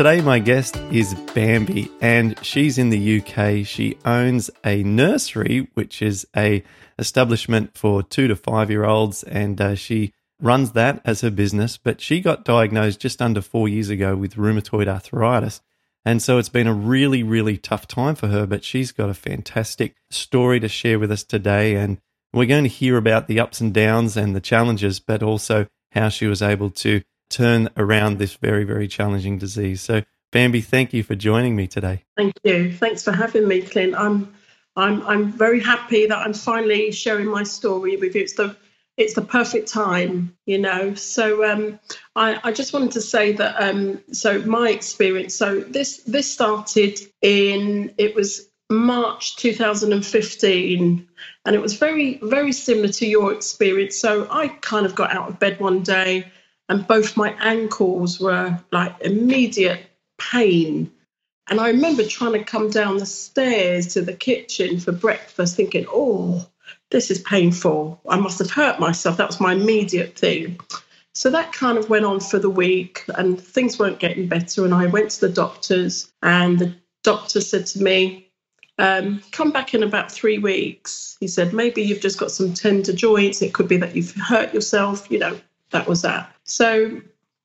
Today, my guest is Bambi, and she's in the UK. She owns a nursery, which is a establishment for two to five year olds, and uh, she runs that as her business. But she got diagnosed just under four years ago with rheumatoid arthritis, and so it's been a really, really tough time for her. But she's got a fantastic story to share with us today, and we're going to hear about the ups and downs and the challenges, but also how she was able to turn around this very, very challenging disease. So, Bambi, thank you for joining me today. Thank you. Thanks for having me, Clint. I'm, I'm, I'm very happy that I'm finally sharing my story with you. It's the, it's the perfect time, you know. So, um, I, I just wanted to say that. Um, so, my experience. So, this, this started in. It was March 2015, and it was very, very similar to your experience. So, I kind of got out of bed one day and both my ankles were like immediate pain. And I remember trying to come down the stairs to the kitchen for breakfast, thinking, oh, this is painful. I must have hurt myself. That was my immediate thing. So that kind of went on for the week, and things weren't getting better. And I went to the doctors, and the doctor said to me, um, Come back in about three weeks. He said, Maybe you've just got some tender joints. It could be that you've hurt yourself, you know, that was that. So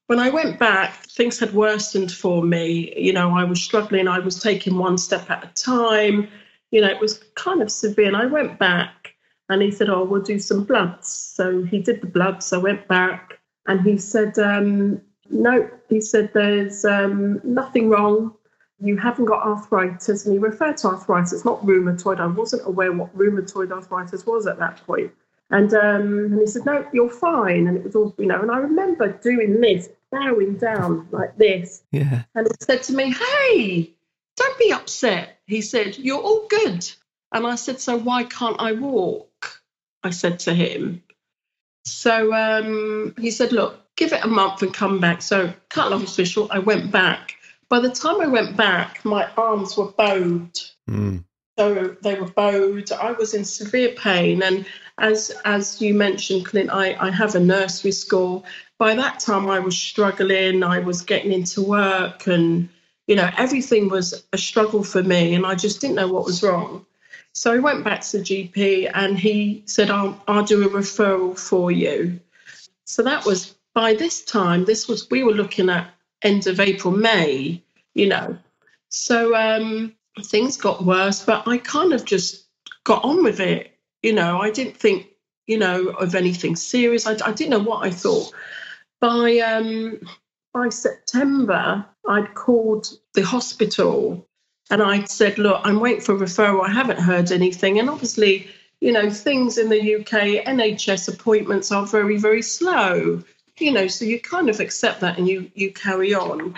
when I went back, things had worsened for me. You know, I was struggling. I was taking one step at a time. You know, it was kind of severe. And I went back and he said, Oh, we'll do some bloods. So he did the bloods. I went back and he said, um, No, he said, There's um, nothing wrong. You haven't got arthritis. And he referred to arthritis, not rheumatoid. I wasn't aware what rheumatoid arthritis was at that point. And um, and he said, "No, you're fine." And it was all, you know. And I remember doing this, bowing down like this. Yeah. And he said to me, "Hey, don't be upset." He said, "You're all good." And I said, "So why can't I walk?" I said to him. So um, he said, "Look, give it a month and come back." So cut long story short, I went back. By the time I went back, my arms were bowed. Mm. So they were bowed. I was in severe pain, and as as you mentioned, Clint, I, I have a nursery school. By that time, I was struggling. I was getting into work, and you know everything was a struggle for me, and I just didn't know what was wrong. So I went back to the GP, and he said, "I'll I'll do a referral for you." So that was by this time. This was we were looking at end of April, May. You know, so um, things got worse, but I kind of just got on with it. You know, I didn't think, you know, of anything serious. I, I didn't know what I thought. By um, by September, I'd called the hospital and I'd said, "Look, I'm waiting for a referral. I haven't heard anything." And obviously, you know, things in the UK, NHS appointments are very, very slow. You know, so you kind of accept that and you you carry on.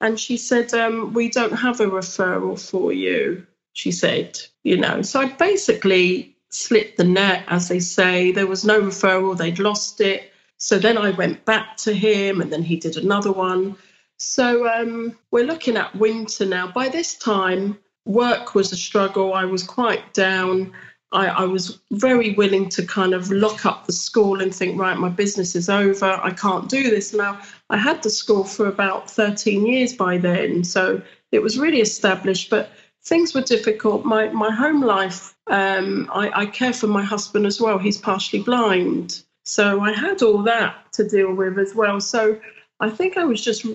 And she said, um, We don't have a referral for you, she said, you know. So I basically slipped the net, as they say. There was no referral, they'd lost it. So then I went back to him, and then he did another one. So um, we're looking at winter now. By this time, work was a struggle. I was quite down. I, I, was very willing to kind of lock up the school and think, right, my business is over. I can't do this now. I had the school for about 13 years by then, so it was really established. But things were difficult. My my home life. Um, I, I care for my husband as well. He's partially blind, so I had all that to deal with as well. So I think I was just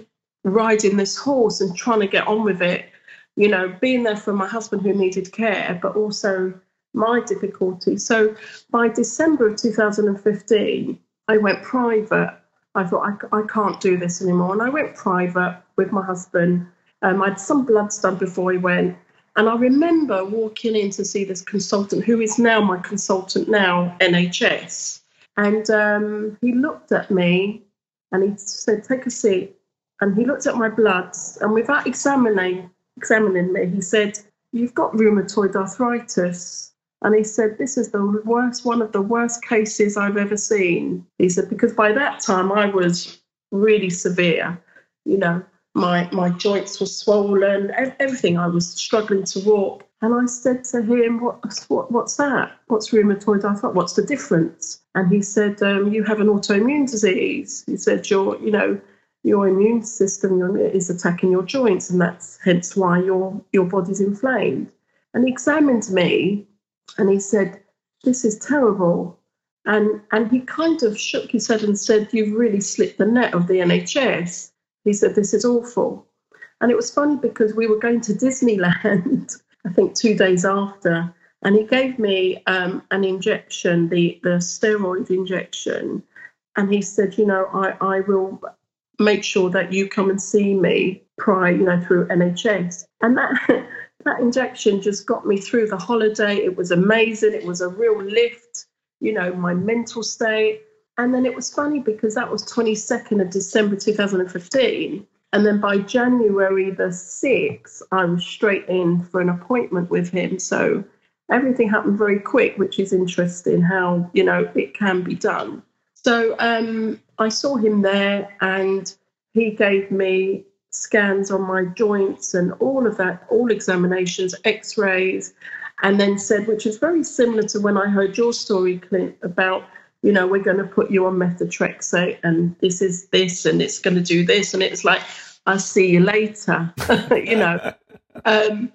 riding this horse and trying to get on with it. You know, being there for my husband who needed care, but also my difficulty. So by December of 2015, I went private. I thought, I, I can't do this anymore. And I went private with my husband. Um, I had some bloods done before he went. And I remember walking in to see this consultant, who is now my consultant now, NHS. And um, he looked at me and he said, Take a seat. And he looked at my bloods, and without examining examining me, he said, You've got rheumatoid arthritis. And he said, This is the worst, one of the worst cases I've ever seen. He said, Because by that time I was really severe. You know, my, my joints were swollen, everything. I was struggling to walk. And I said to him, What's, what, what's that? What's rheumatoid arthritis? What's the difference? And he said, um, You have an autoimmune disease. He said, You're, you know, your immune system is attacking your joints, and that's hence why your your body's inflamed. And he examined me, and he said, "This is terrible." And and he kind of shook his head and said, "You've really slipped the net of the NHS." He said, "This is awful." And it was funny because we were going to Disneyland, I think two days after, and he gave me um, an injection, the the steroid injection, and he said, "You know, I I will." make sure that you come and see me prior, you know, through NHS. And that that injection just got me through the holiday. It was amazing. It was a real lift, you know, my mental state. And then it was funny because that was 22nd of December 2015. And then by January the 6th, I was straight in for an appointment with him. So everything happened very quick, which is interesting how, you know, it can be done. So um, I saw him there and he gave me scans on my joints and all of that, all examinations, x rays, and then said, which is very similar to when I heard your story, Clint, about, you know, we're going to put you on methotrexate and this is this and it's going to do this. And it's like, I'll see you later, you know. Um,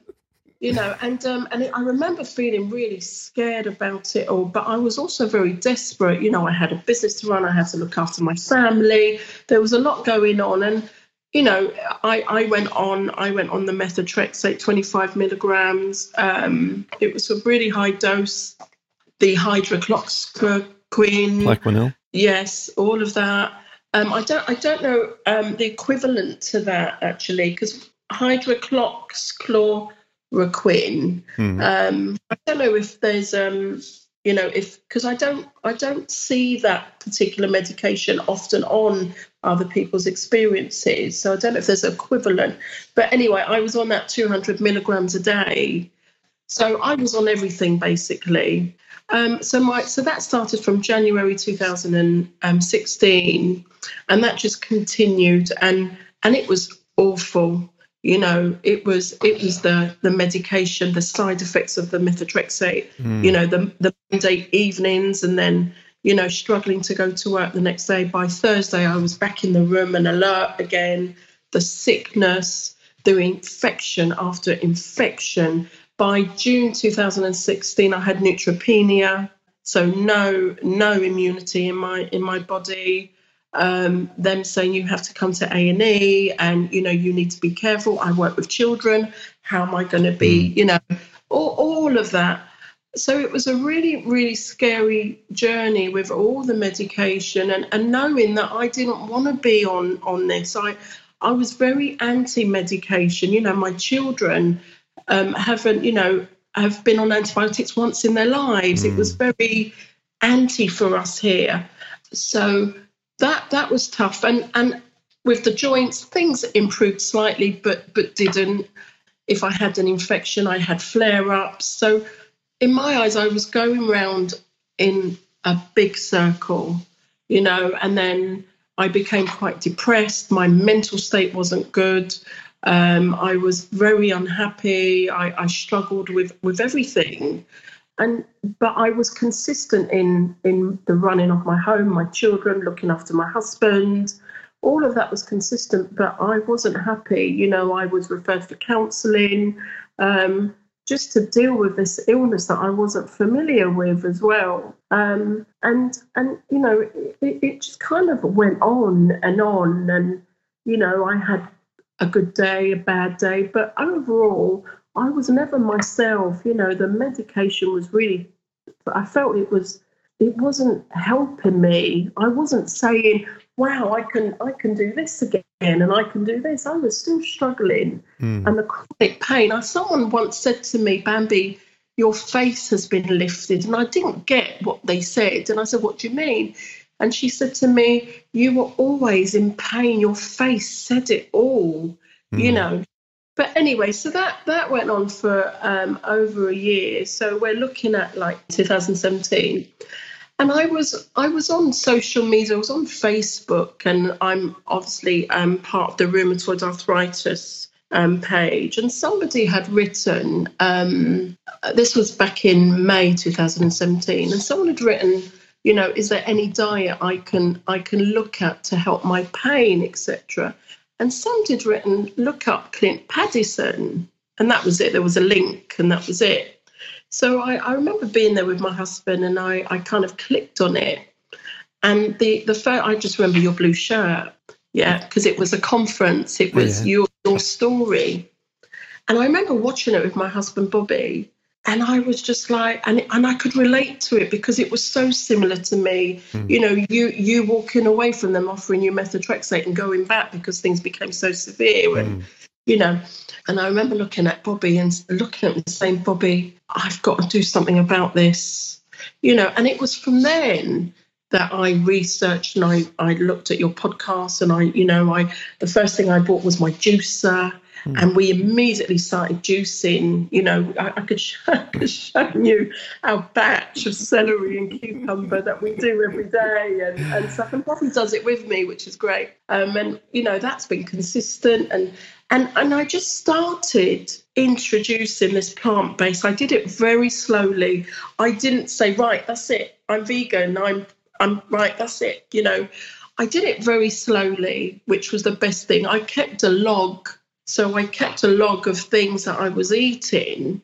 you know, and um, and it, I remember feeling really scared about it all, but I was also very desperate. You know, I had a business to run, I had to look after my family. There was a lot going on, and you know, I, I went on I went on the methotrexate, 25 milligrams. Um, it was a really high dose. The hydrocloxacin, Plaquenil. Yes, all of that. Um, I don't I don't know um, the equivalent to that actually, because hydrocloxachlor Requin. Mm-hmm. Um, I don't know if there's, um, you know, if because I don't, I don't see that particular medication often on other people's experiences. So I don't know if there's an equivalent. But anyway, I was on that 200 milligrams a day. So I was on everything basically. Um, so my so that started from January 2016, and that just continued, and and it was awful you know it was it was the the medication the side effects of the methotrexate mm. you know the the monday evenings and then you know struggling to go to work the next day. By thursday i was back in the room and alert again. The sickness the infection after infection. By june 2016 i had neutropenia. So no no immunity in my in my body um, them saying you have to come to A&E and, you know, you need to be careful. I work with children. How am I going to be, mm. you know, all, all of that. So it was a really, really scary journey with all the medication and, and knowing that I didn't want to be on, on this. I, I was very anti-medication. You know, my children um, haven't, you know, have been on antibiotics once in their lives. Mm. It was mm. very anti for us here. So that that was tough. And and with the joints, things improved slightly, but but didn't. If I had an infection, I had flare ups. So in my eyes, I was going round in a big circle, you know, and then I became quite depressed. My mental state wasn't good. Um, I was very unhappy. I, I struggled with with everything and but I was consistent in in the running of my home, my children, looking after my husband. All of that was consistent, but I wasn't happy. You know, I was referred for counselling, um, just to deal with this illness that I wasn't familiar with as well. Um, and and you know, it, it just kind of went on and on, and you know, I had a good day, a bad day, but overall, I was never myself. You know, the medication was really, I felt it was, it wasn't helping me. I wasn't saying, wow, I can, I can do this again and I can do this. I was still struggling. Mm. And the chronic pain, I, someone once said to me, Bambi, your face has been lifted. And I didn't get what they said. And I said, what do you mean? And she said to me, You were always in pain. Your face said it all, mm. you know. But anyway, so that, that went on for um, over a year. So we're looking at like 2017. And I was I was on social media, I was on Facebook, and I'm obviously um, part of the rheumatoid arthritis um, page, and somebody had written, um, this was back in May 2017, and someone had written, you know, is there any diet I can I can look at to help my pain, etc. And some had written, look up Clint Paddison, and that was it. There was a link, and that was it. So I, I remember being there with my husband, and I, I kind of clicked on it, and the the first, I just remember your blue shirt, yeah, because it was a conference. It was yeah. your your story, and I remember watching it with my husband Bobby, and I was just like, and and I could relate to it because it was so similar to me. Mm. You know, you you walking away from them offering you methotrexate and going back because things became so severe, and mm. you know. And I remember looking at Bobby and looking at him saying, Bobby, I've got to do something about this. You know, and it was from then that I researched and I, I looked at your podcast and I, you know, I the first thing I bought was my juicer Mm. And we immediately started juicing. You know, I, I, could show, I could show you our batch of celery and cucumber that we do every day and, and stuff. And Bobby does it with me, which is great. Um, and, you know, that's been consistent. And, and, and I just started introducing this plant based. I did it very slowly. I didn't say, right, that's it. I'm vegan. I'm, I'm right, that's it. You know, I did it very slowly, which was the best thing. I kept a log so I kept a log of things that I was eating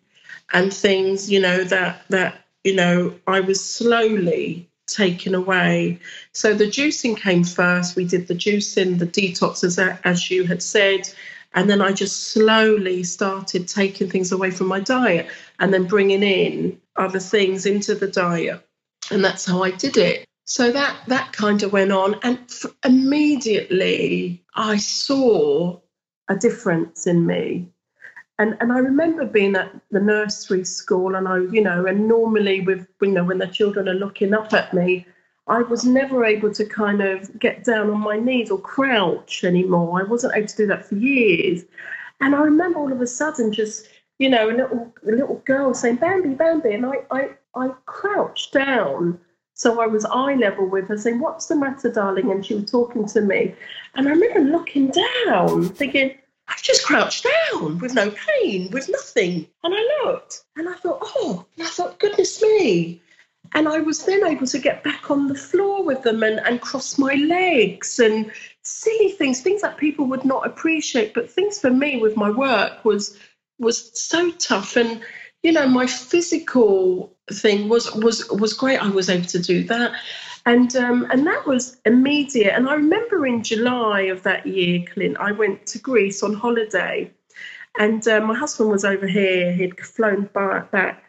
and things, you know, that that, you know, I was slowly taken away. So the juicing came first. We did the juicing, the detox, as, as you had said. And then I just slowly started taking things away from my diet and then bringing in other things into the diet. And that's how I did it. So that that kind of went on, and f- immediately I saw a difference in me. And and I remember being at the nursery school, and I, you know, and normally with you know when the children are looking up at me, I was never able to kind of get down on my knees or crouch anymore. I wasn't able to do that for years. And I remember all of a sudden just, you know, a little a little girl saying, Bambi, Bambi. And I, I, I crouched down. So I was eye level with her, saying, What's the matter, darling? And she was talking to me. And I remember looking down, thinking, I've just crouched down with no pain, with nothing. And I looked and I thought, oh, and I thought, goodness me. And I was then able to get back on the floor with them and, and cross my legs and silly things, things that people would not appreciate. But things for me with my work was was so tough. And, you know, my physical thing was was was great. I was able to do that and um, and that was immediate. And I remember in July of that year, Clint, I went to Greece on holiday, and uh, my husband was over here. He'd flown back,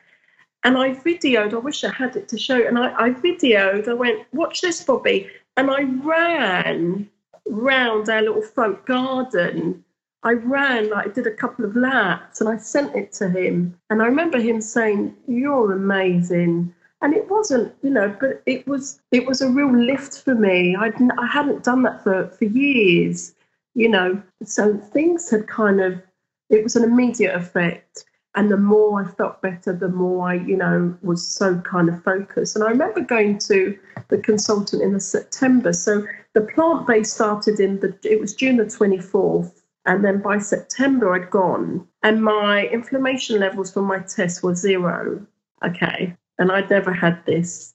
and I videoed. I wish I had it to show. And I, I videoed. I went, "Watch this, Bobby," and I ran round our little front garden. I ran, I did a couple of laps, and I sent it to him. And I remember him saying, "You're amazing." and it wasn't you know but it was it was a real lift for me. I'd, i hadn't done that for for years you know. So things had kind of it was an immediate effect. And the more i felt better the more i you know was so kind of focused. And i remember going to the consultant in the september. So the plant base started in the it was june the 24th and then by september i'd gone and my inflammation levels for my test were zero okay and I'd never had this.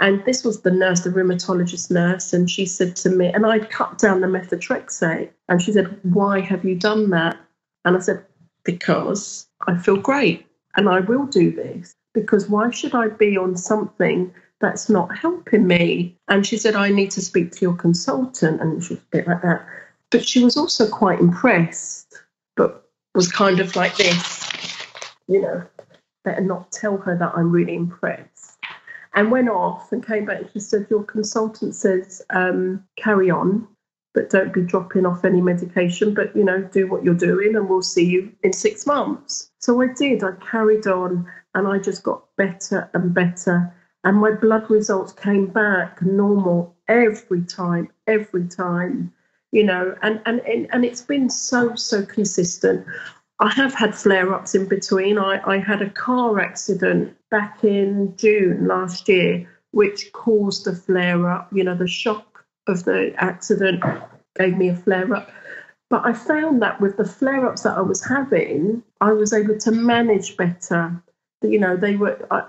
And this was the nurse, the rheumatologist nurse, and she said to me, and I'd cut down the methotrexate, and she said, "Why have you done that?" And I said, "Because I feel great, and I will do this. Because why should I be on something that's not helping me?" And she said, "I need to speak to your consultant," and she a bit like that. But she was also quite impressed, but was kind of like this, you know better not tell her that I'm really impressed. And went off and came back and she said, Your consultant says um, carry on, but don't be dropping off any medication, but you know, do what you're doing and we'll see you in six months. So I did. I carried on and I just got better and better. And my blood results came back normal every time, every time, you know, and, and, and it's been so, so consistent. I have had flare ups in between. I, I had a car accident back in June last year, which caused a flare up. You know, the shock of the accident gave me a flare up. But I found that with the flare ups that I was having, I was able to manage better. You know, they were, I,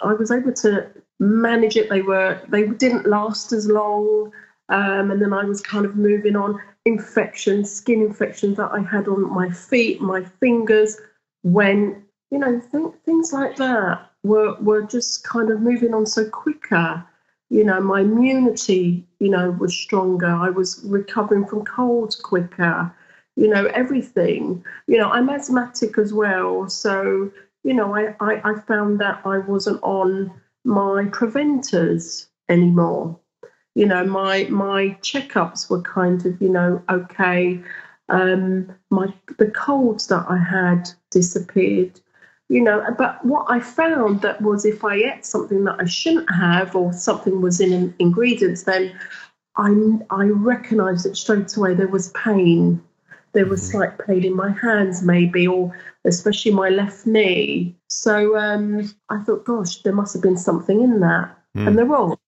I was able to manage it. They were, they didn't last as long. Um, and then I was kind of moving on infections, skin infections that I had on my feet, my fingers, when, you know, th- things like that were, were just kind of moving on so quicker. You know, my immunity, you know, was stronger. I was recovering from colds quicker. You know, everything. You know, I'm asthmatic as well. So, you know, I, I, I found that I wasn't on my preventers anymore you know my my checkups were kind of you know okay. Um my the colds that i had disappeared you know but what i found that was if i ate something that i shouldn't have or something was in ingredients then i i recognized it straight away. There was pain. There was mm-hmm. slight pain in my hands maybe or especially my left knee. So um i thought gosh there must have been something in that. Mm. and there was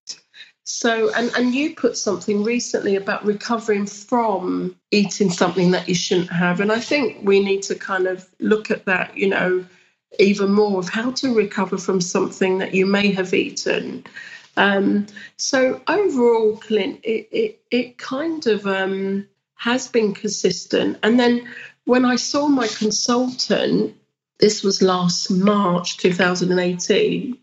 so, and, and you put something recently about recovering from eating something that you shouldn't have. And I think we need to kind of look at that, you know, even more of how to recover from something that you may have eaten. Um, so overall, Clint, it, it, it kind of um, has been consistent. And then when I saw my consultant, this was last March 2018,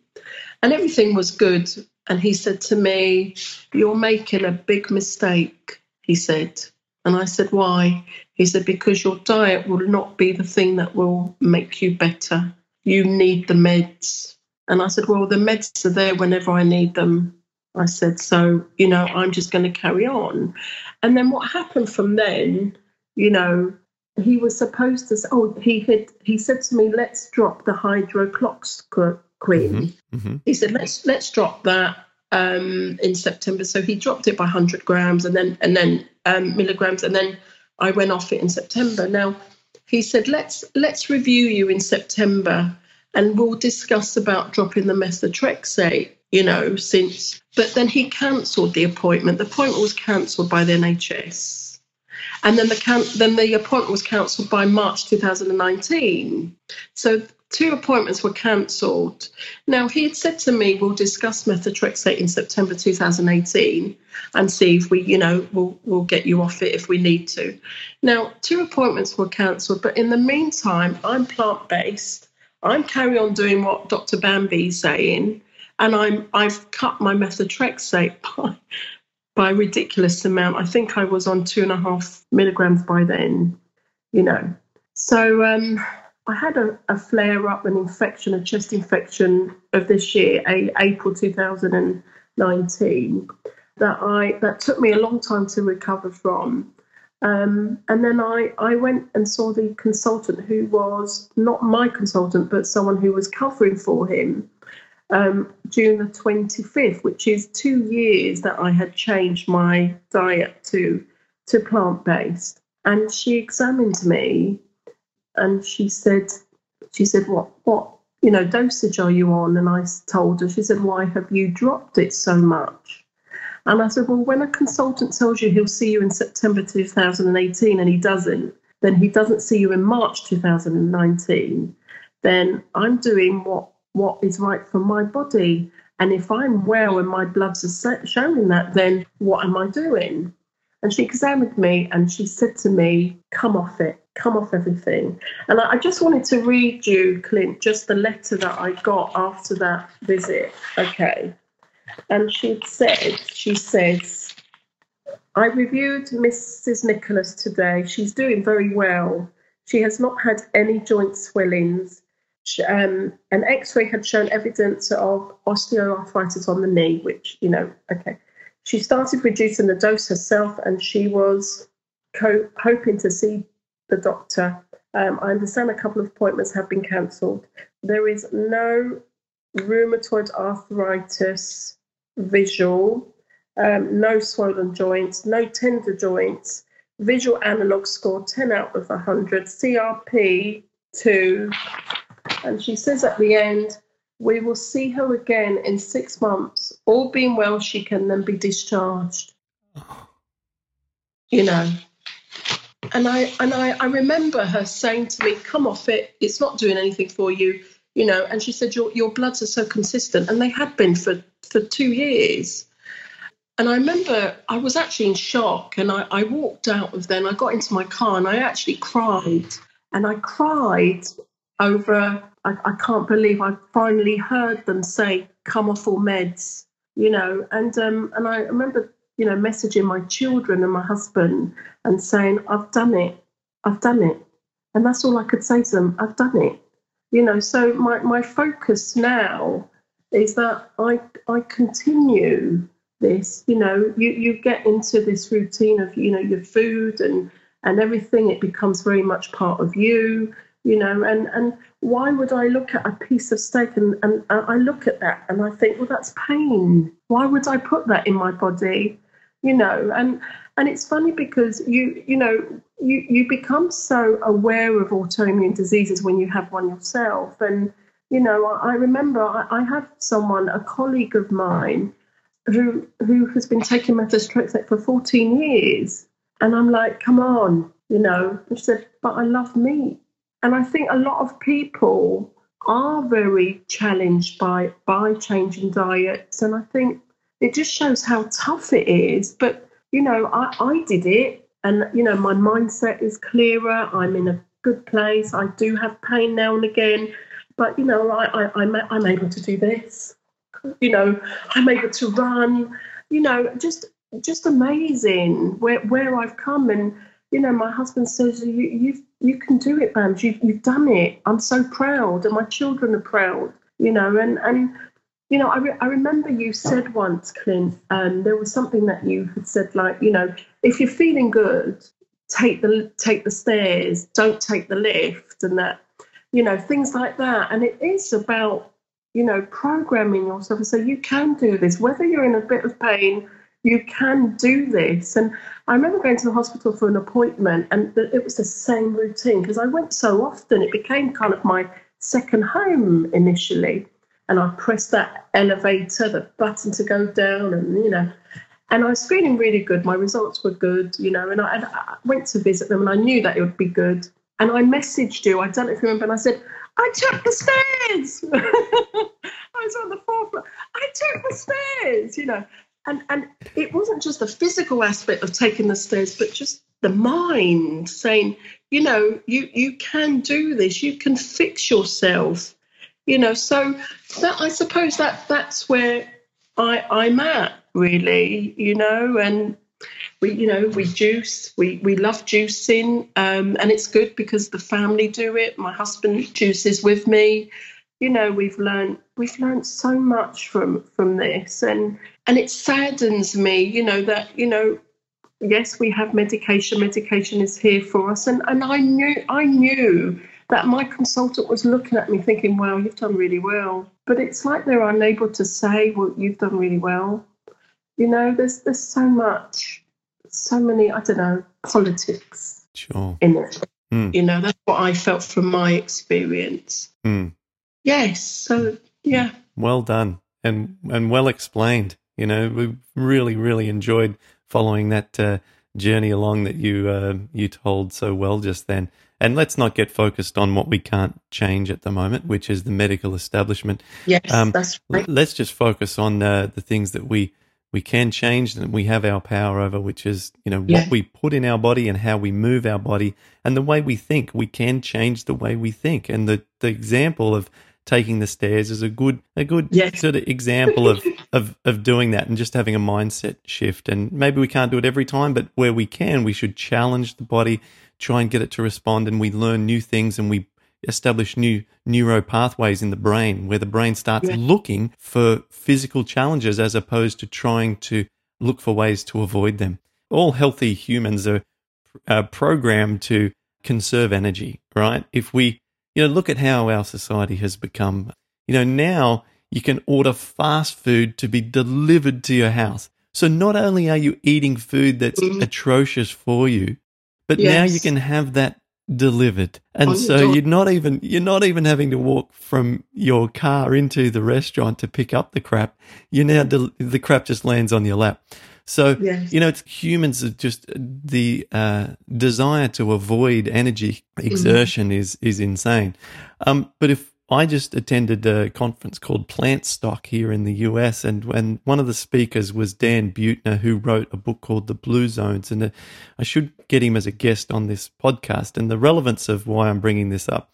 and everything was good and he said to me, You're making a big mistake, he said. And I said, Why? He said, Because your diet will not be the thing that will make you better. You need the meds. And I said, Well, the meds are there whenever I need them. I said, So, you know, I'm just going to carry on. And then what happened from then, you know, he was supposed to, oh, he had, he said to me, Let's drop the hydroclox Queen. Mm-hmm. Mm-hmm. He said, "Let's let's drop that um, in September." So he dropped it by 100 grams and then and then um, milligrams, and then I went off it in September. Now he said, "Let's let's review you in September, and we'll discuss about dropping the methotrexate." You know, since but then he cancelled the appointment. The appointment was cancelled by the NHS. And then the can- then the appointment was cancelled by March 2019. So two appointments were cancelled. Now, he had said to me, we'll discuss methotrexate in September 2018 and see if we, you know, we'll, we'll get you off it if we need to. Now, two appointments were cancelled, but in the meantime, I'm plant based. I'm carry on doing what Dr. Bambi's saying, and I'm I've cut my methotrexate by by a ridiculous amount. I think I was on two and a half milligrams by then, you know. So um, I had a, a, flare up, an infection, a chest infection of this year, a, April 2019, that I that took me a long time to recover from. Um, and then I, I went and saw the consultant who was not my consultant, but someone who was covering for him um, June the 25th, which is two years that I had changed my diet to, to plant based. And she examined me and she said, she said, what, what, you know, dosage are you on? And I told her, she said, why have you dropped it so much? And I said, well, when a consultant tells you he'll see you in September 2018 and he doesn't, then he doesn't see you in March 2019, then I'm doing what, what is right for my body. And if I'm well and my bloods are showing that, then what am I doing? And she examined me and she said to me, come off it come off everything. And I, just wanted to read you, Clint, just the letter that I got after that visit. Okay. And she said, she says, I reviewed Mrs. Nicholas today. She's doing very well. She has not had any joint swellings. Um, an x-ray had shown evidence of osteoarthritis on the knee, which, you know, okay. She started reducing the dose herself and she was co- hoping to see the doctor. Um, I understand a couple of appointments have been cancelled. There is no rheumatoid arthritis visual. um, no swollen joints, no tender joints, visual analog score 10 out of 100, CRP 2. And she says at the end, we will see her again in six months. All being well, she can then be discharged. You know. And I and I, I remember her saying to me, Come off it, it's not doing anything for you, you know, and she said, Your your bloods are so consistent, and they had been for, for two years. And I remember I was actually in shock and I, I walked out of there and I got into my car and I actually cried. And I cried over, I, I can't believe I finally heard them say, come off all meds, you know. And, um, and I remember, you know, messaging my children and my husband and saying, I've done it, I've done it. And that's all I could say to them, I've done it. You know, so my, my focus now is that I, I continue this you know you you get into this routine of you know your food and and everything it becomes very much part of you you know and and why would i look at a piece of steak and and i look at that and i think well that's pain why would i put that in my body you know and and it's funny because you you know you you become so aware of autoimmune diseases when you have one yourself and you know i, I remember I, I have someone a colleague of mine who who has been taking methotrexate for 14 years. And I'm like, come on, you know. And she said, but I love meat. And I think a lot of people are very challenged by by changing diets. And I think it just shows how tough it is. But, you know, I, I did it and you know, my mindset is clearer. I'm in a good place. I do have pain now and again. But you know, I, I, I'm, I'm able to do this you know, I'm able to run, you know, just just amazing where where I've come and you know, my husband says you you you can do it, Bams. You've you've done it. I'm so proud, and my children are proud. You know, and and you know, I re- I remember you said once, Clint, um, there was something that you had said like, you know, if you're feeling good, take the take the stairs, don't take the lift, and that, you know, things like that. And it is about you know, programming yourself so you can do this, whether you're in a bit of pain, you can do this. And I remember going to the hospital for an appointment, and it was the same routine because I went so often, it became kind of my second home initially. And I pressed that elevator, the button to go down, and you know, and I was feeling really good. My results were good, you know, and I, and I went to visit them, and I knew that it would be good. And I messaged you, I don't know if you remember, and I said, I took the stairs. I was on the fourth floor. I took the stairs, you know. And and it wasn't just the physical aspect of taking the stairs, but just the mind saying, you know, you you can do this, you can fix yourself. You know, so that I suppose that that's where I I'm at, really, you know, and we you know we juice we we love juicing um, and it's good because the family do it. My husband juices with me. You know we've learned we've learned so much from from this. And and it saddens me you know that you know yes we have medication medication is here for us and and i knew i knew that my consultant was looking at me thinking wow you've done really well but it's like they're unable to say well you've done really well you know there's there's so much so many, I don't know, politics sure. in it. Mm. You know, that's what I felt from my experience. Mm. Yes. So, yeah. Well done and and well explained. You know, we really, really enjoyed following that uh, journey along that you uh, you told so well just then. And let's not get focused on what we can't change at the moment, which is the medical establishment. Yes, um, that's right. Let's just focus on uh, the things that we we can change and we have our power over, which is, you know, yeah. what we put in our body and how we move our body and the way we think. We can change the way we think. And the, the example of taking the stairs is a good, a good yes. sort of example of, of, of doing that and just having a mindset shift. And maybe we can't do it every time, but where we can, we should challenge the body, try and get it to respond and we learn new things and we establish new neuro pathways in the brain where the brain starts yeah. looking for physical challenges as opposed to trying to look for ways to avoid them. All healthy humans are uh, programmed to conserve energy, right? If we, you know, look at how our society has become, you know, now you can order fast food to be delivered to your house. So not only are you eating food that's Mhm. atrocious for you, but now you can have that delivered. And so you're not even you're not even having to walk from your car into the restaurant to pick up the crap. You now del- the crap just lands on your lap. So Yes. you know, it's humans are just the uh, desire to avoid energy exertion is is insane. Um, but if I just attended a conference called Plantstock here in the US, and when one of the speakers was Dan Buettner, who wrote a book called The Blue Zones, and uh, I should get him as a guest on this podcast. And the relevance of why I'm bringing this up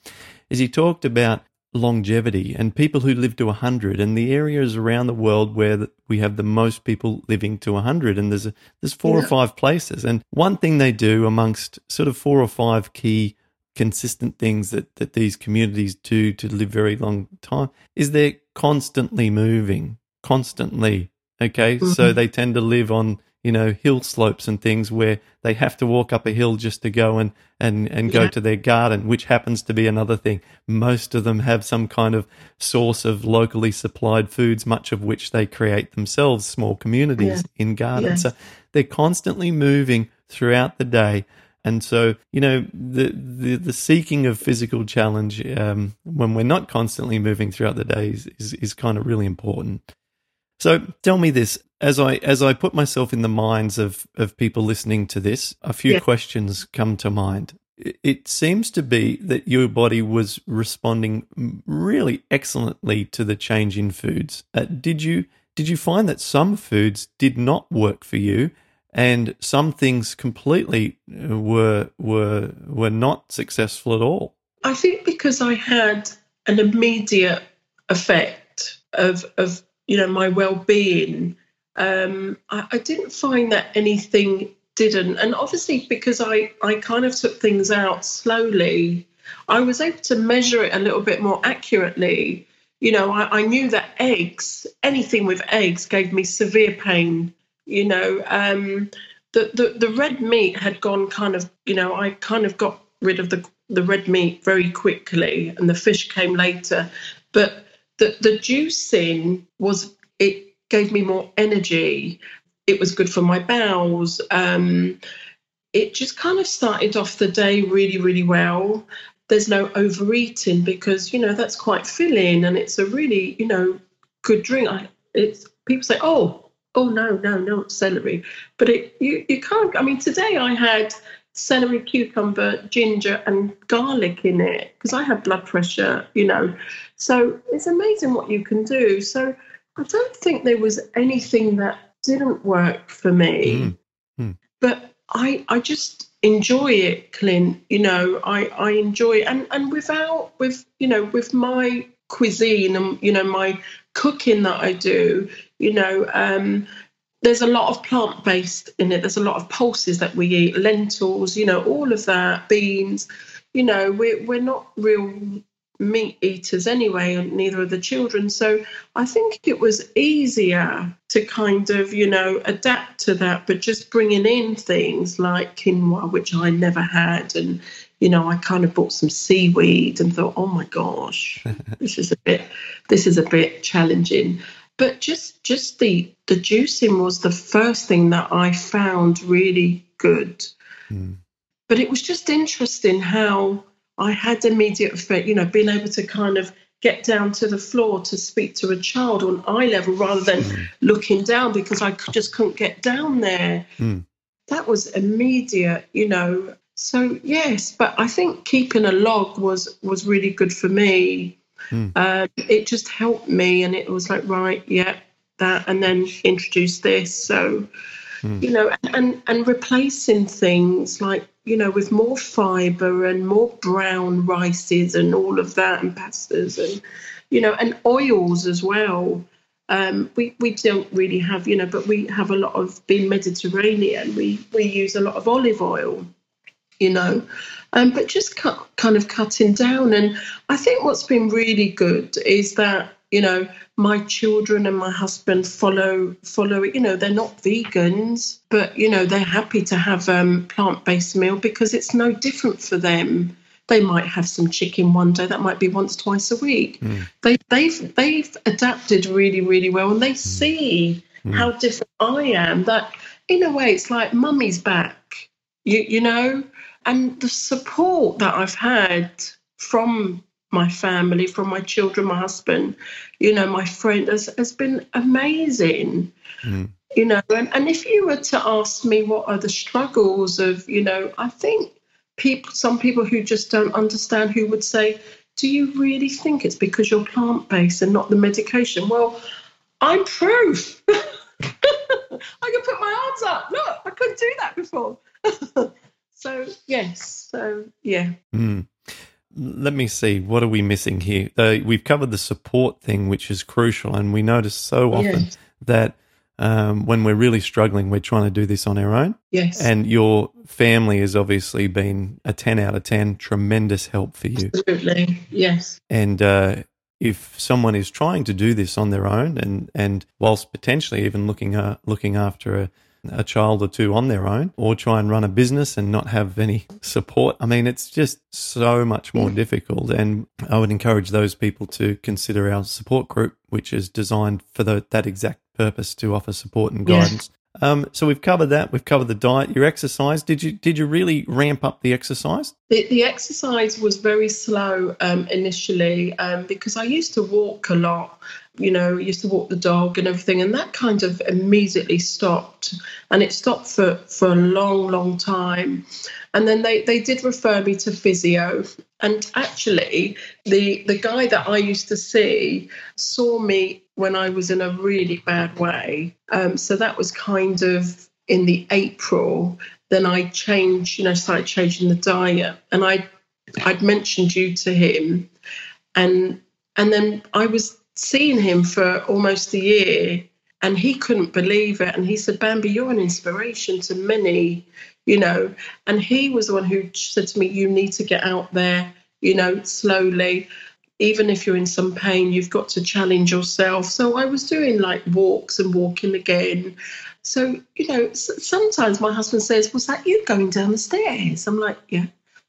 is he talked about longevity and people who live to 100 and the areas around the world where we have the most people living to 100 and there's a, there's four or five places. And one thing they do amongst sort of four or five key consistent things that, that these communities do to live very long time is they're constantly moving constantly okay? So Mhm. they tend to live on you know hill slopes and things where they have to walk up a hill just to go and and and go Yeah. to their garden which happens to be another thing. Most of them have some kind of source of locally supplied foods much of which they create themselves small communities in gardens. So they're constantly moving throughout the day. And so you know the the, the seeking of physical challenge um, when we're not constantly moving throughout the day is, is, is kind of really important so tell me this as I as I put myself in the minds of of people listening to this, a few Yeah. questions come to mind. It- seems to be that your body was responding really excellently to the change in foods. Uh, did you did you find that some foods did not work for you, and some things completely uh, were were were not successful at all? I think because I had an immediate effect of of you know my well-being, um, I, I didn't find that anything didn't, and obviously because I I kind of took things out slowly, I was able to measure it a little bit more accurately. You know, I, I knew that eggs, anything with eggs, gave me severe pain. You know, um, the, the the red meat had gone kind of, you know, I kind of got rid of the the red meat very quickly, and the fish came later. But the the juicing was it gave me more energy. It was good for my bowels. Um, it just kind of started off the day really, really well. There's no overeating because you know that's quite filling, and it's a really you know good drink. I, it's people say, oh, oh no, no, no, celery, but it you you can't. I mean, today I had celery, cucumber, ginger, and garlic in it because I have blood pressure. You know, so it's amazing what you can do. So I don't think there was anything that didn't work for me, Mm. Mm. but I I just enjoy it, Clint. You know, I I enjoy it, and and without with you know with my cuisine and you know my cooking that I do, you know. um there's a lot of plant based in it. There's a lot of pulses that we eat, lentils, you know, all of that, beans. You know, we're we're not real meat eaters anyway, and neither are the children. So I think it was easier to kind of, you know, adapt to that, but just bringing in things like quinoa, which I never had, and you know, I kind of bought some seaweed and thought, oh my gosh, this is a bit, this is a bit challenging. But just, just the the juicing was the first thing that I found really good. Mm. But it was just interesting how I had immediate effect, you know, being able to kind of get down to the floor to speak to a child on eye level rather than Mm. looking down because I just couldn't get down there. Mm. That was immediate, you know. So yes, but I think keeping a log was was really good for me. Mm. Uh, it just helped me, and it was like right, yeah, that, and then introduce this. So Mm. you know, and and replacing things like you know with more fiber and more brown rices and all of that and pastas and you know and oils as well. Um, we we don't really have you know, but we have a lot of being Mediterranean. We we use a lot of olive oil, you know, um, but just cut, kind of cutting down. And I think what's been really good is that you know my children and my husband follow follow it. You know, they're not vegans, but you know they're happy to have um, plant based meal because it's no different for them. They might have some chicken one day. That might be once, twice a week. Mm. They, they've they've adapted really, really well, and they see mm. how different I am. That in a way, it's like mummy's back, you, you know, and the support that I've had from my family, from my children, my husband, you know, my friend has, has been amazing. Mm. You know, and, and if you were to ask me what are the struggles of, you know, I think people some people who just don't understand who would say, Do you really think it's because you're plant based and not the medication? Well, I'm proof. I can put my arms up. Look, I couldn't do that before. so yes, so yeah. Mm. Let me see. What are we missing here? Uh, we've covered the support thing, which is crucial, and we notice so often yes. that um, when we're really struggling, we're trying to do this on our own. Yes. And your family has obviously been a 10 out of 10, tremendous help for you. Absolutely. Yes. And uh, if someone is trying to do this on their own and, and whilst potentially even looking, uh, looking after a, a child or two on their own or try and run a business and not have any support. I mean, it's just so much more difficult. And I would encourage those people to consider our support group, which is designed for the, that exact purpose to offer support and guidance. Um, so we've covered that. We've covered the diet. Your exercise. Did you did you really ramp up the exercise? The, the exercise was very slow um, initially um, because I used to walk a lot. You know, used to walk the dog and everything, and that kind of immediately stopped. And it stopped for for a long, long time. And then they, they did refer me to physio. And actually, the the guy that I used to see saw me when I was in a really bad way. Um, so that was kind of in the April. Then I changed, you know, started changing the diet, and I I'd mentioned you to him, and and then I was seeing him for almost a year, and he couldn't believe it, and he said, "Bambi, you're an inspiration to many." you know. And he was the one who said to me, You need to get out there, you know, slowly. Even if you're in some pain, you've got to challenge yourself. So I was doing like walks and walking again. So, you know, sometimes my husband says, Was that you going down the stairs? I'm like, Yeah,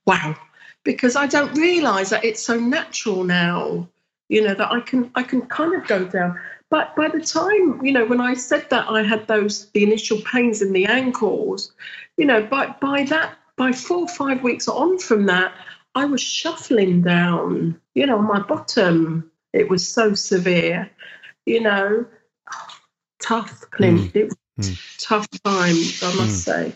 wow. Because I don't realize that it's so natural now, you know, that I can I can kind of go down. But by the time, you know, when I said that I had those the initial pains in the ankles, you know, by by that by four or five weeks on from that, I was shuffling down, you know, on my bottom. It was so severe, you know. tough, Clint. Mm. It was mm. tough times, I must mm. say.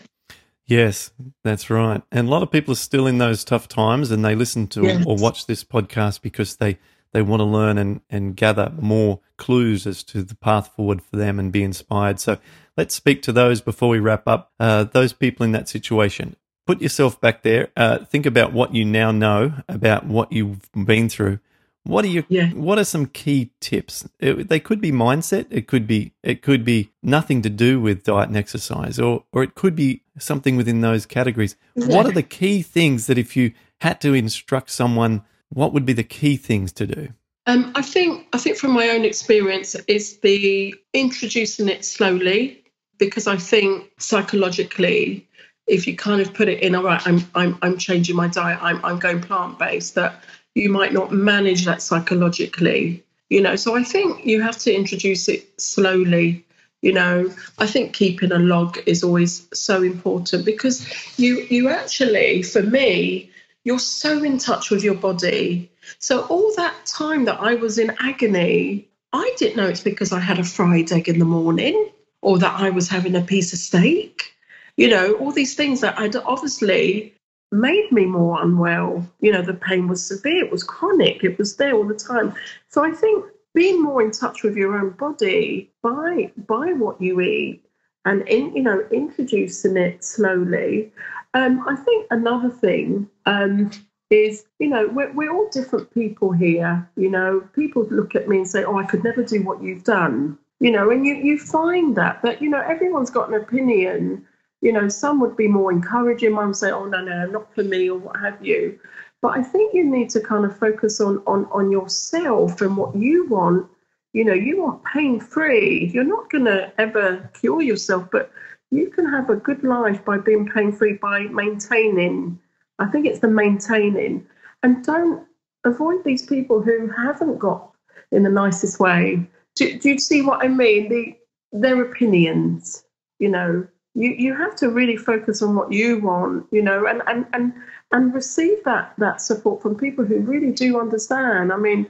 Yes, that's right. And a lot of people are still in those tough times and they listen to yes. or watch this podcast because they they want to learn and, and gather more clues as to the path forward for them and be inspired. So let's speak to those before we wrap up. Uh, those people in that situation. Put yourself back there. Uh, think about what you now know about what you've been through. What are you? Yeah. What are some key tips? It, they could be mindset. It could be. It could be nothing to do with diet and exercise, or or it could be something within those categories. Yeah. What are the key things that if you had to instruct someone what would be the key things to do? Um, I think I think from my own experience is the introducing it slowly because I think psychologically, if you kind of put it in, all right, I'm I'm I'm changing my diet, I'm I'm going plant based, that you might not manage that psychologically, you know. So I think you have to introduce it slowly. You know, I think keeping a log is always so important because you you actually, for me, you're so in touch with your body. So, all that time that I was in agony, I didn't know it's because I had a fried egg in the morning or that I was having a piece of steak. You know, all these things that I'd obviously made me more unwell. You know, the pain was severe, it was chronic, it was there all the time. So, I think being more in touch with your own body by by what you eat and in, you know introducing it slowly um, I think another thing um, is, you know, we're, we're all different people here. You know, people look at me and say, oh, I could never do what you've done. You know, and you, you find that, that, you know, everyone's got an opinion. You know, some would be more encouraging, one would say, oh, no, no, not for me, or what have you. But I think you need to kind of focus on, on, on yourself and what you want. You know, you want pain free. You're not going to ever cure yourself, but you can have a good life by being pain free, by maintaining. I think it's the maintaining. And don't avoid these people who haven't got in the nicest way. Do, do you see what I mean? The their opinions. You know, you you have to really focus on what you want. You know, and and and and receive that that support from people who really do understand. I mean,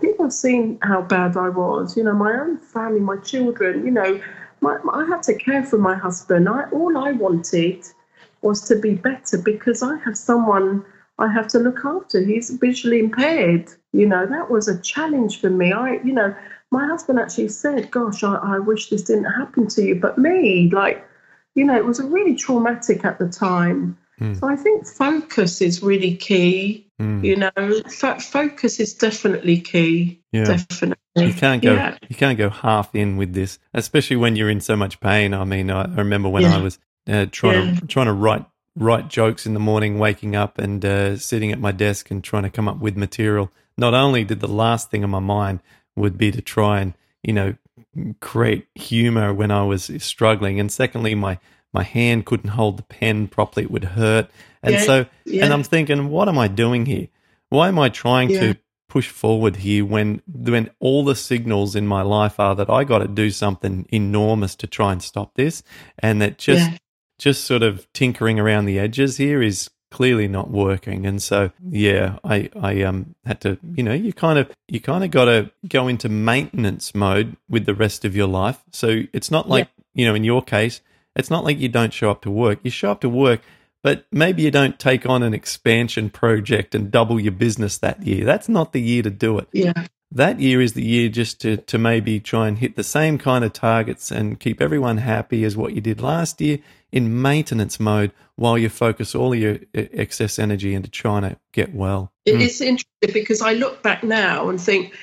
people have seen how bad I was. You know, my own family, my children. You know, my, I had to care for my husband. I all I wanted was to be better because I have someone I have to look after. He's visually impaired. You know, that was a challenge for me. I, you know, my husband actually said, Gosh, I, I wish this didn't happen to you. But me, like, you know, it was really traumatic at the time. Mm. So I think focus is really key. Mm. You know, f- focus is definitely key. Yeah. Definitely. You can't go. Yeah. You can't go half in with this, especially when you're in so much pain. I mean, I, remember when yeah. I was uh, trying to trying to write write jokes in the morning, waking up and uh, sitting at my desk and trying to come up with material. Not only did the last thing on my mind would be to try and you know create humor when I was struggling, and secondly, my my hand couldn't hold the pen properly; it would hurt. And yeah, so, yeah. and I'm thinking, what am I doing here? Why am I trying yeah. to push forward here when when all the signals in my life are that I got to do something enormous to try and stop this, and that just just sort of tinkering around the edges here is clearly not working and so yeah i i um had to you know you kind of you kind of got to go into maintenance mode with the rest of your life so it's not like yeah. you know in your case it's not like you don't show up to work you show up to work but maybe you don't take on an expansion project and double your business that year that's not the year to do it yeah that year is the year just to, to maybe try and hit the same kind of targets and keep everyone happy as what you did last year in maintenance mode while you focus all your excess energy into trying to get well. It mm. is interesting because I look back now and think,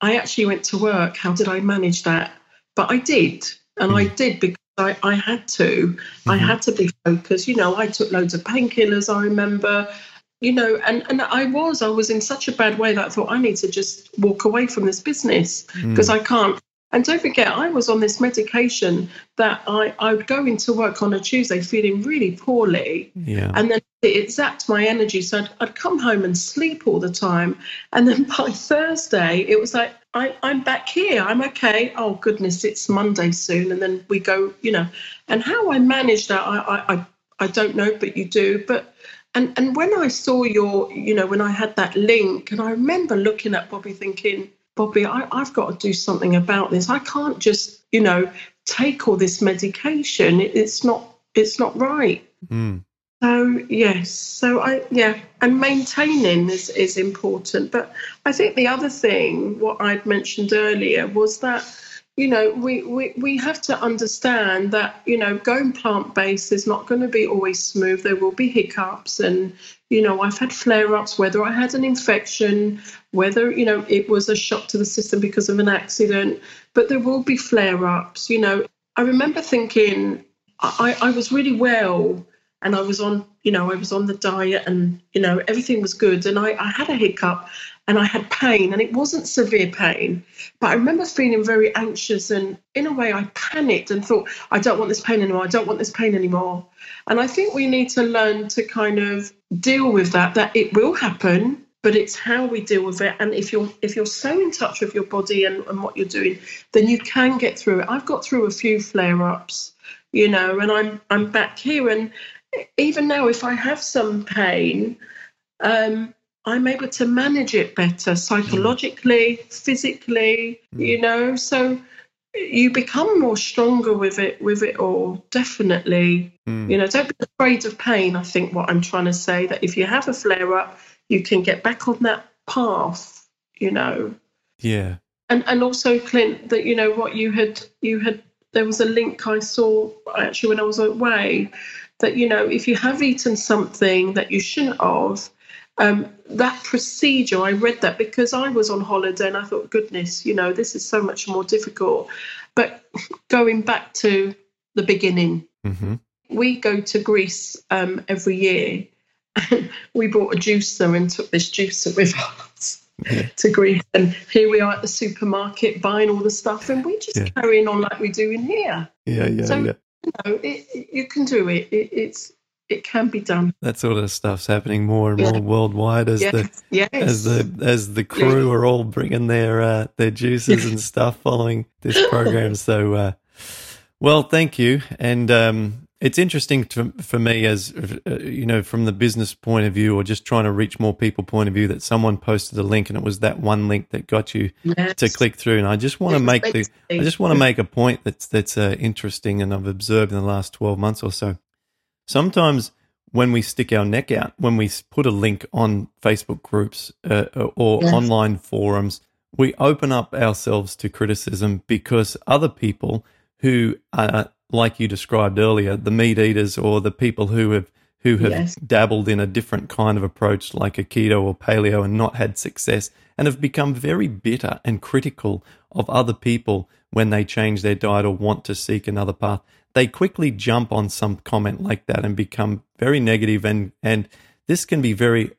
I actually went to work. How did I manage that? But I did. And mm. I did because I, I had to. Mm-hmm. I had to be focused. You know, I took loads of painkillers, I remember you know, and, and I was, I was in such a bad way that I thought I need to just walk away from this business because mm. I can't. And don't forget, I was on this medication that I, I would go into work on a Tuesday feeling really poorly. Yeah. And then it zapped my energy. So I'd, I'd come home and sleep all the time. And then by Thursday, it was like, I, I'm back here. I'm okay. Oh, goodness, it's Monday soon. And then we go, you know. And how I manage that, I, I, I don't know, but you do. But and and when I saw your, you know, when I had that link, and I remember looking at Bobby thinking, Bobby, I, I've got to do something about this. I can't just, you know, take all this medication. It, it's not it's not right. Mm. So yes, so I yeah, and maintaining is is important. But I think the other thing, what I'd mentioned earlier, was that you know, we, we, we have to understand that, you know, going plant based is not going to be always smooth. There will be hiccups. And, you know, I've had flare ups, whether I had an infection, whether, you know, it was a shock to the system because of an accident, but there will be flare ups. You know, I remember thinking I, I was really well and I was on, you know, I was on the diet and, you know, everything was good. And I, I had a hiccup and I had pain, and it wasn't severe pain, but I remember feeling very anxious. And in a way, I panicked and thought, I don't want this pain anymore. I don't want this pain anymore. And I think we need to learn to kind of deal with that, that it will happen. But it's how we deal with it, and if you're if you're so in touch with your body and, and what you're doing, then you can get through it. I've got through a few flare-ups, you know, and I'm I'm back here, and even now, if I have some pain, um, I'm able to manage it better psychologically, mm. physically, mm. you know. So you become more stronger with it with it all definitely mm. you know don't be afraid of pain i think what i'm trying to say that if you have a flare up you can get back on that path you know yeah and and also clint that you know what you had you had there was a link i saw actually when i was away that you know if you have eaten something that you shouldn't have um, that procedure, I read that because I was on holiday and I thought, goodness, you know, this is so much more difficult. But going back to the beginning, mm-hmm. we go to Greece um, every year. we bought a juicer and took this juicer with us. Yeah. to Greece. And here we are at the supermarket buying all the stuff, and we're just yeah. carrying on like we do in here. Yeah, yeah, so, yeah. You know, it, you can do it. it. It's it can be done. That sort of stuff's happening more and yeah. more worldwide as yes. the yes. as the as the crew are all bringing their uh, their juices and stuff following this program. So uh, Well, thank you. And um, it's interesting to, for me, as uh, you know, from the business point of view, or just trying to reach more people point of view, that someone posted a link and it was that one link that got you Yes. to click through. And I just want to make the, I just want to make a point that's that's uh, interesting, and I've observed in the last twelve months or so. Sometimes when we stick our neck out, when we put a link on Facebook groups uh, or Yes. online forums, we open up ourselves to criticism because other people who are, like you described earlier, the meat eaters or the people who have who have Yes. dabbled in a different kind of approach like a keto or paleo and not had success and have become very bitter and critical of other people when they change their diet or want to seek another path they quickly jump on some comment like that and become very negative and and this can be very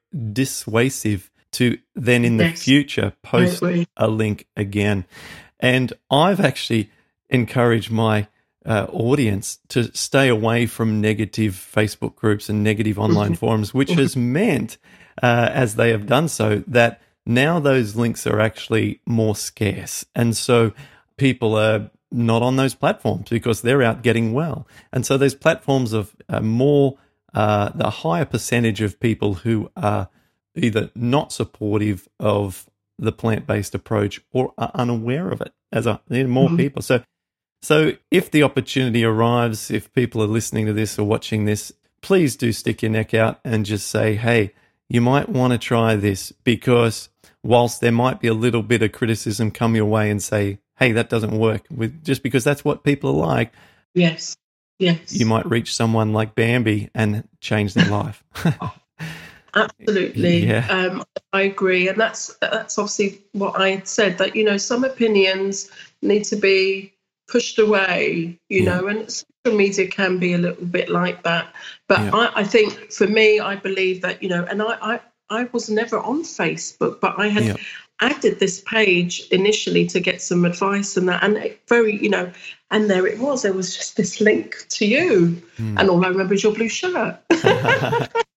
dissuasive to then in the Yes. future post a link again and i've actually encouraged my uh, audience to stay away from negative Facebook groups and negative online forums, which has meant, uh, as they have done so, that now those links are actually more scarce. And so people are not on those platforms because they're out getting well. And so those platforms of uh, more, uh, the higher percentage of people who are either not supportive of the plant based approach or are unaware of it as a, more Mhm. people. So so if the opportunity arrives, if people are listening to this or watching this, please do stick your neck out and just say, hey, you might want to try this because whilst there might be a little bit of criticism come your way and say, hey, that doesn't work, with just because that's what people are like, Yes. Yes. you might reach someone like Bambi and change their life. Absolutely. Yeah. Um, I agree. And that's that's obviously what I said that, you know, some opinions need to be pushed away, you Yeah. know, and social media can be a little bit like that. But Yeah. I, I think for me, I believe that, you know, and I, I, I was never on Facebook, but I had Yeah. added this page initially to get some advice and that and it very you know and there it was there was just this link to you Hmm. and all i remember is your blue shirt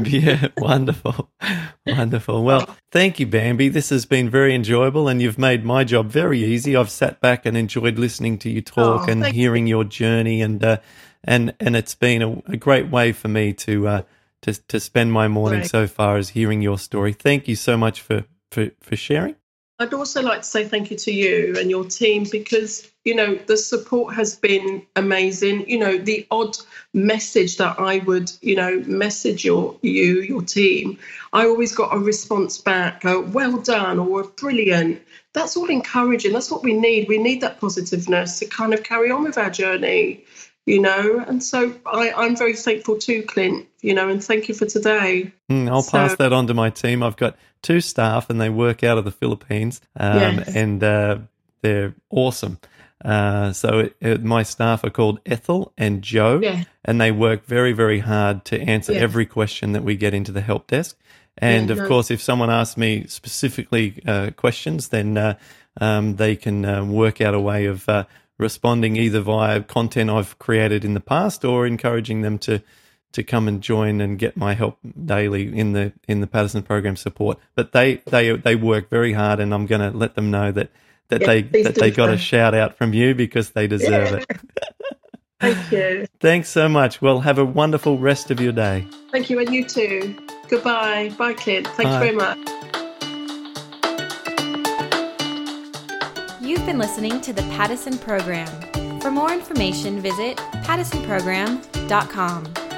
yeah, wonderful. Wonderful. Well, thank you, Bambi. This has been very enjoyable and you've made my job very easy. I've sat back and enjoyed listening to you talk Oh, and hearing your journey and uh, and and it's been a, a great way for me to uh, to to spend my morning so far as hearing your story. Thank you so much for for, for sharing. I'd also like to say thank you to you and your team because, you know, the support has been amazing. You know, the odd message that I would, you know, message your you, your team, I always got a response back, a well done or brilliant. That's all encouraging. That's what we need. We need that positiveness to kind of carry on with our journey, you know. And so I, I'm very thankful too, Clint, you know, and thank you for today. Mm, I'll So- pass that on to my team. I've got two staff, and they work out of the Philippines, um, Yes. and uh, they're awesome. Uh, so it, it, my staff are called Ethel and Joe, Yeah. and they work very, very hard to answer Yes. every question that we get into the help desk. And Yeah, of no. course, if someone asks me specifically uh, questions, then uh, um, they can uh, work out a way of uh, responding either via content I've created in the past or encouraging them to to come and join and get my help daily in the in the Paddison program support. But they they they work very hard, and I'm going to let them know that that Yeah, they that they got a shout out from you because they deserve it. Thank you. Thanks so much. Well, have a wonderful rest of your day. Thank you, and you too. Goodbye. Bye, Clint. Thank Bye. you very much. Been listening to the Paddison Program. For more information, visit paddisonprogram.com.